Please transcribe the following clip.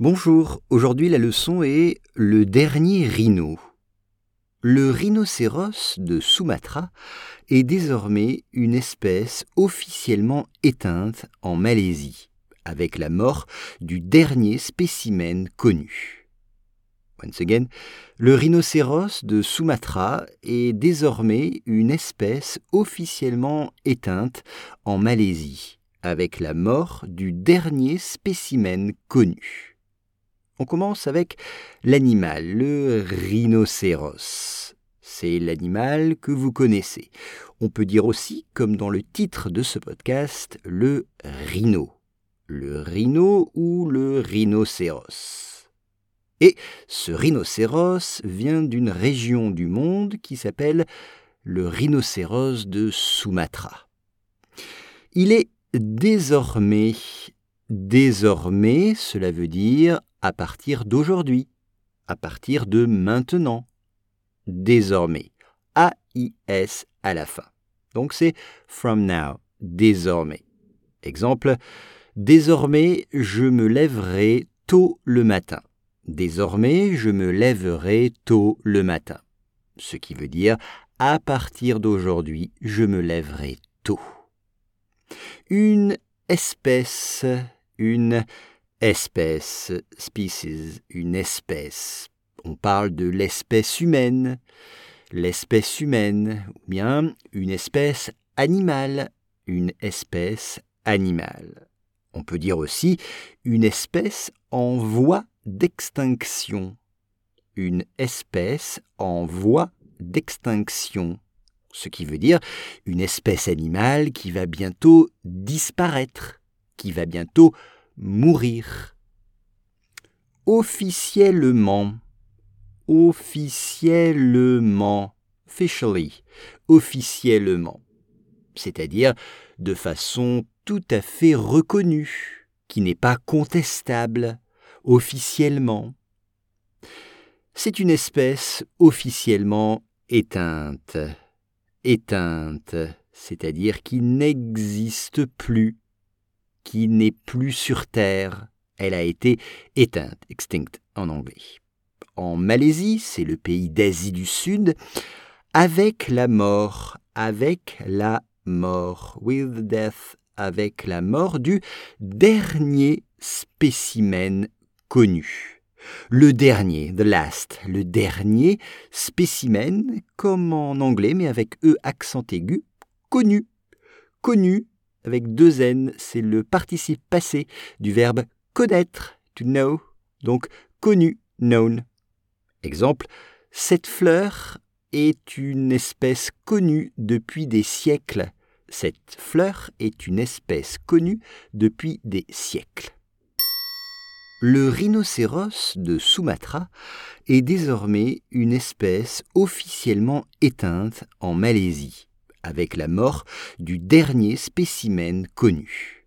Bonjour, aujourd'hui la leçon est le dernier rhino. Le rhinocéros de Sumatra est désormais une espèce officiellement éteinte en Malaisie, avec la mort du dernier spécimen connu. Once again, le rhinocéros de Sumatra est désormais une espèce officiellement éteinte en Malaisie, avec la mort du dernier spécimen connu. On commence avec l'animal, le rhinocéros. C'est l'animal que vous connaissez. On peut dire aussi, comme dans le titre de ce podcast, le rhino. Le rhino ou le rhinocéros. Et ce rhinocéros vient d'une région du monde qui s'appelle le rhinocéros de Sumatra. Il est désormais, désormais, cela veut dire à partir d'aujourd'hui, à partir de maintenant, désormais. A-I-S à la fin. Donc c'est from now, désormais. Exemple, désormais je me lèverai tôt le matin. Désormais je me lèverai tôt le matin. Ce qui veut dire à partir d'aujourd'hui je me lèverai tôt. Une espèce, une espèce, species, une espèce. On parle de l'espèce humaine, l'espèce humaine, ou bien une espèce animale, une espèce animale. On peut dire aussi une espèce en voie d'extinction, une espèce en voie d'extinction, ce qui veut dire une espèce animale qui va bientôt disparaître, qui va bientôt mourir. Officiellement, officiellement, officially, officiellement, c'est-à-dire de façon tout à fait reconnue, qui n'est pas contestable, officiellement. C'est une espèce officiellement éteinte, éteinte, c'est-à-dire qui n'existe plus qui n'est plus sur Terre. Elle a été éteinte, extinct en anglais. En Malaisie, c'est le pays d'Asie du Sud, avec la mort, avec la mort, with death, avec la mort du dernier spécimen connu. Le dernier, the last, le dernier spécimen, comme en anglais, mais avec E accent aigu, connu. Connu avec deux N, c'est le participe passé du verbe connaître, to know, donc connu, known. Exemple, cette fleur est une espèce connue depuis des siècles. Cette fleur est une espèce connue depuis des siècles. Le rhinocéros de Sumatra est désormais une espèce officiellement éteinte en Malaisie avec la mort du dernier spécimen connu.